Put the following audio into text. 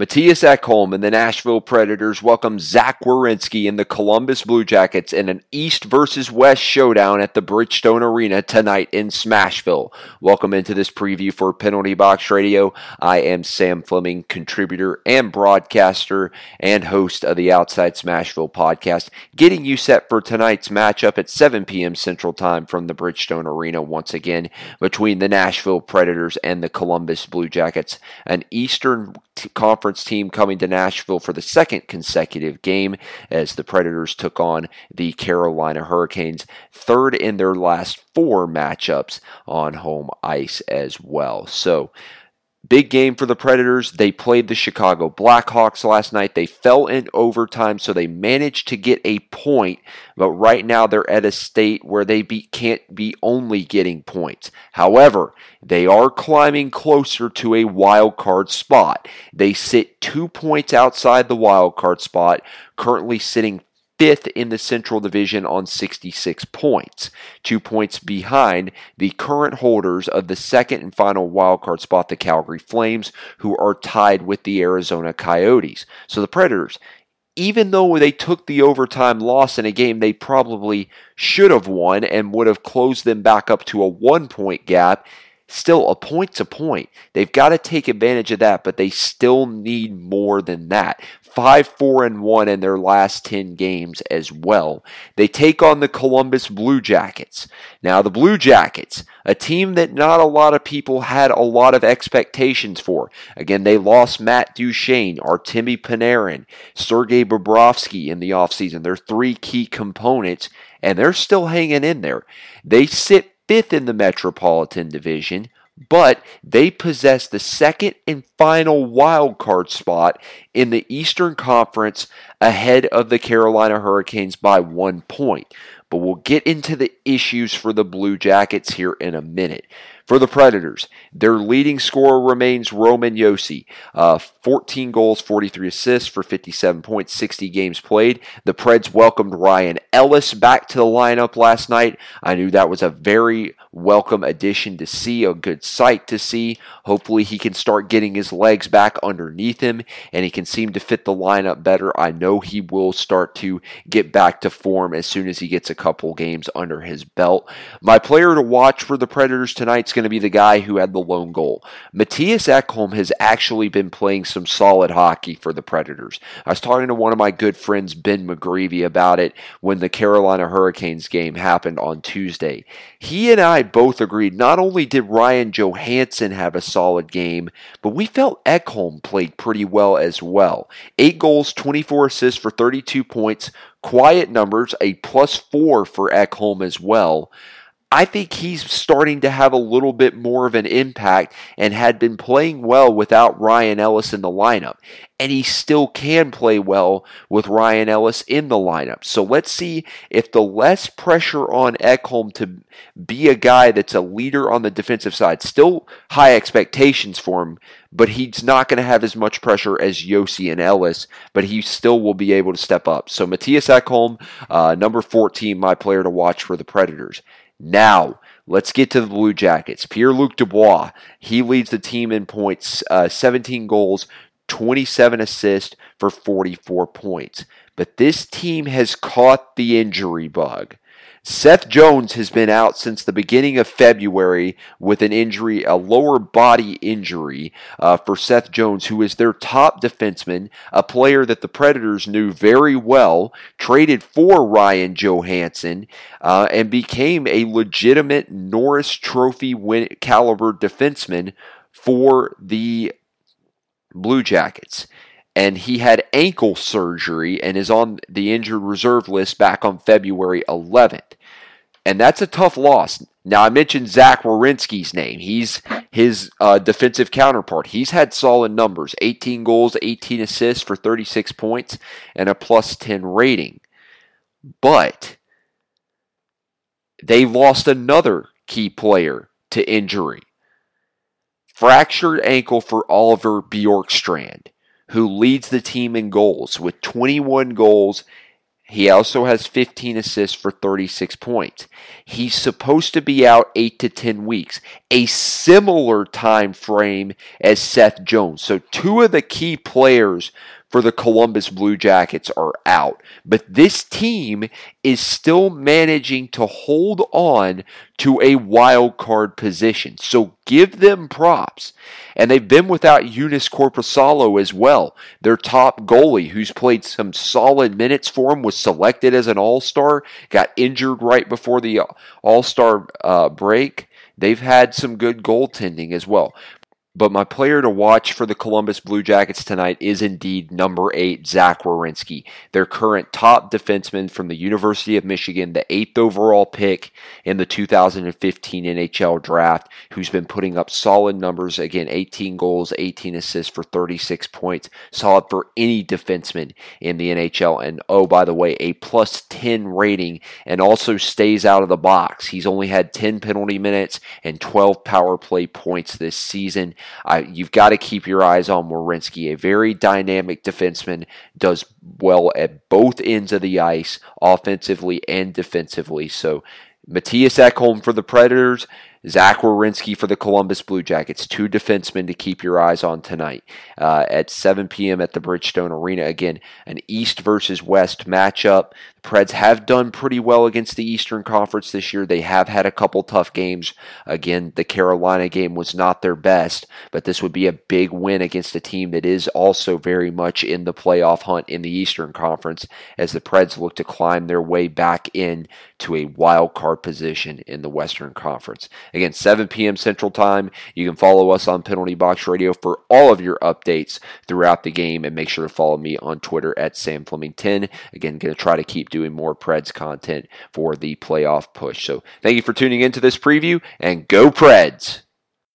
Mattias Ekholm and the Nashville Predators welcome Zach Werenski and the Columbus Blue Jackets in an East versus West showdown at the Bridgestone Arena tonight in Smashville. Welcome into this preview for Penalty Box Radio. I am Sam Fleming, contributor and broadcaster and host of the Outside Smashville podcast, getting you set for tonight's matchup at 7 p.m. Central Time from the Bridgestone Arena once again between the Nashville Predators and the Columbus Blue Jackets, an Eastern Conference conference team coming to Nashville for the second consecutive game as the Predators took on the Carolina Hurricanes, third in their last four matchups on home ice as well. So, Big game for the Predators. They played the Chicago Blackhawks last night. They fell in overtime, so they managed to get a point. But right now, they're at a state where they be, can't be only getting points. However, they are climbing closer to a wild card spot. They sit two points outside the wild card spot, currently sitting fifth in the Central Division on 66 points, two points behind the current holders of the second and final wildcard spot, the Calgary Flames, who are tied with the Arizona Coyotes. So the Predators, even though they took the overtime loss in a game they probably should have won and would have closed them back up to a one point gap, still a point to point. They've got to take advantage of that, but they still need more than that. 5 4 and 1 in their last 10 games as well. They take on the Columbus Blue Jackets. Now, the Blue Jackets, a team that not a lot of people had a lot of expectations for. Again, they lost Matt Duchene, Artemi Panarin, Sergei Bobrovsky in the offseason. They're three key components, and they're still hanging in there. They sit fifth in the Metropolitan Division but they possess the second and final wild card spot in the Eastern Conference ahead of the Carolina Hurricanes by one point. But we'll get into the issues for the Blue Jackets here in a minute. For the Predators, their leading scorer remains Roman Josi. Uh, 14 goals, 43 assists for 57 points, 60 games played. The Preds welcomed Ryan Ellis back to the lineup last night. I knew that was a very welcome addition to see, a good sight to see. Hopefully, he can start getting his legs back underneath him and he can seem to fit the lineup better. I know he will start to get back to form as soon as he gets a couple games under his belt. My player to watch for the Predators tonight is going to be the guy who had the lone goal. Mattias Ekholm has actually been playing some solid hockey for the Predators. I was talking to one of my good friends, Ben McGreevy, about it when the Carolina Hurricanes game happened on Tuesday. He and I both agreed not only did Ryan Johansen have a solid game, but we felt Ekholm played pretty well as well. Eight goals, 24 assists for 32 points, quiet numbers, a plus four for Ekholm as well. I think he's starting to have a little bit more of an impact and had been playing well without Ryan Ellis in the lineup. And he still can play well with Ryan Ellis in the lineup. So let's see if the less pressure on Ekholm to be a guy that's a leader on the defensive side, still high expectations for him, but he's not going to have as much pressure as Josi and Ellis, but he still will be able to step up. So Mattias Ekholm, uh, number 14, my player to watch for the Predators. Now, let's get to the Blue Jackets. Pierre Luc Dubois, he leads the team in points, uh, 17 goals, 27 assists for 44 points. But this team has caught the injury bug. Seth Jones has been out since the beginning of February with an injury, a lower body injury uh, for Seth Jones, who is their top defenseman, a player that the Predators knew very well, traded for Ryan Johansen, uh, and became a legitimate Norris Trophy win- caliber defenseman for the Blue Jackets and he had ankle surgery and is on the injured reserve list back on February 11th. And that's a tough loss. Now, I mentioned Zach Werenski's name. He's his uh, defensive counterpart. He's had solid numbers 18 goals, 18 assists for 36 points, and a plus 10 rating. But they lost another key player to injury. Fractured ankle for Oliver Bjorkstrand who leads the team in goals with 21 goals, He also has 15 assists for 36 points. He's supposed to be out 8 to 10 weeks, a similar time frame as Seth Jones. So two of the key players for the Columbus Blue Jackets are out. But this team is still managing to hold on to a wild card position. So give them props. And they've been without Joonas Korpisalo as well. Their top goalie, who's played some solid minutes for them, was selected as an all star, got injured right before the all star uh, break. They've had some good goaltending as well. But my player to watch for the Columbus Blue Jackets tonight is indeed number eight, Zach Werenski, their current top defenseman from the University of Michigan, the eighth overall pick in the 2015 NHL draft, who's been putting up solid numbers. Again, 18 goals, 18 assists for 36 points. Solid for any defenseman in the NHL. And oh, by the way, a plus 10 rating and also stays out of the box. He's only had 10 penalty minutes and 12 power play points this season. I, you've got to keep your eyes on Werenski, a very dynamic defenseman, does well at both ends of the ice, offensively and defensively. So Mattias Ekholm for the Predators, Zach Werenski for the Columbus Blue Jackets. Two defensemen to keep your eyes on tonight uh, at 7 p.m. at the Bridgestone Arena. Again, an East versus West matchup. Preds have done pretty well against the Eastern Conference this year. They have had a couple tough games. Again, the Carolina game was not their best, but this would be a big win against a team that is also very much in the playoff hunt in the Eastern Conference as the Preds look to climb their way back in to a wild card position in the Western Conference. Again, 7 p.m. Central Time. You can follow us on Penalty Box Radio for all of your updates throughout the game, and make sure to follow me on Twitter at Sam Fleming 10. Again, going to try to doing more Preds content for the playoff push. So thank you for tuning into this preview, and go Preds!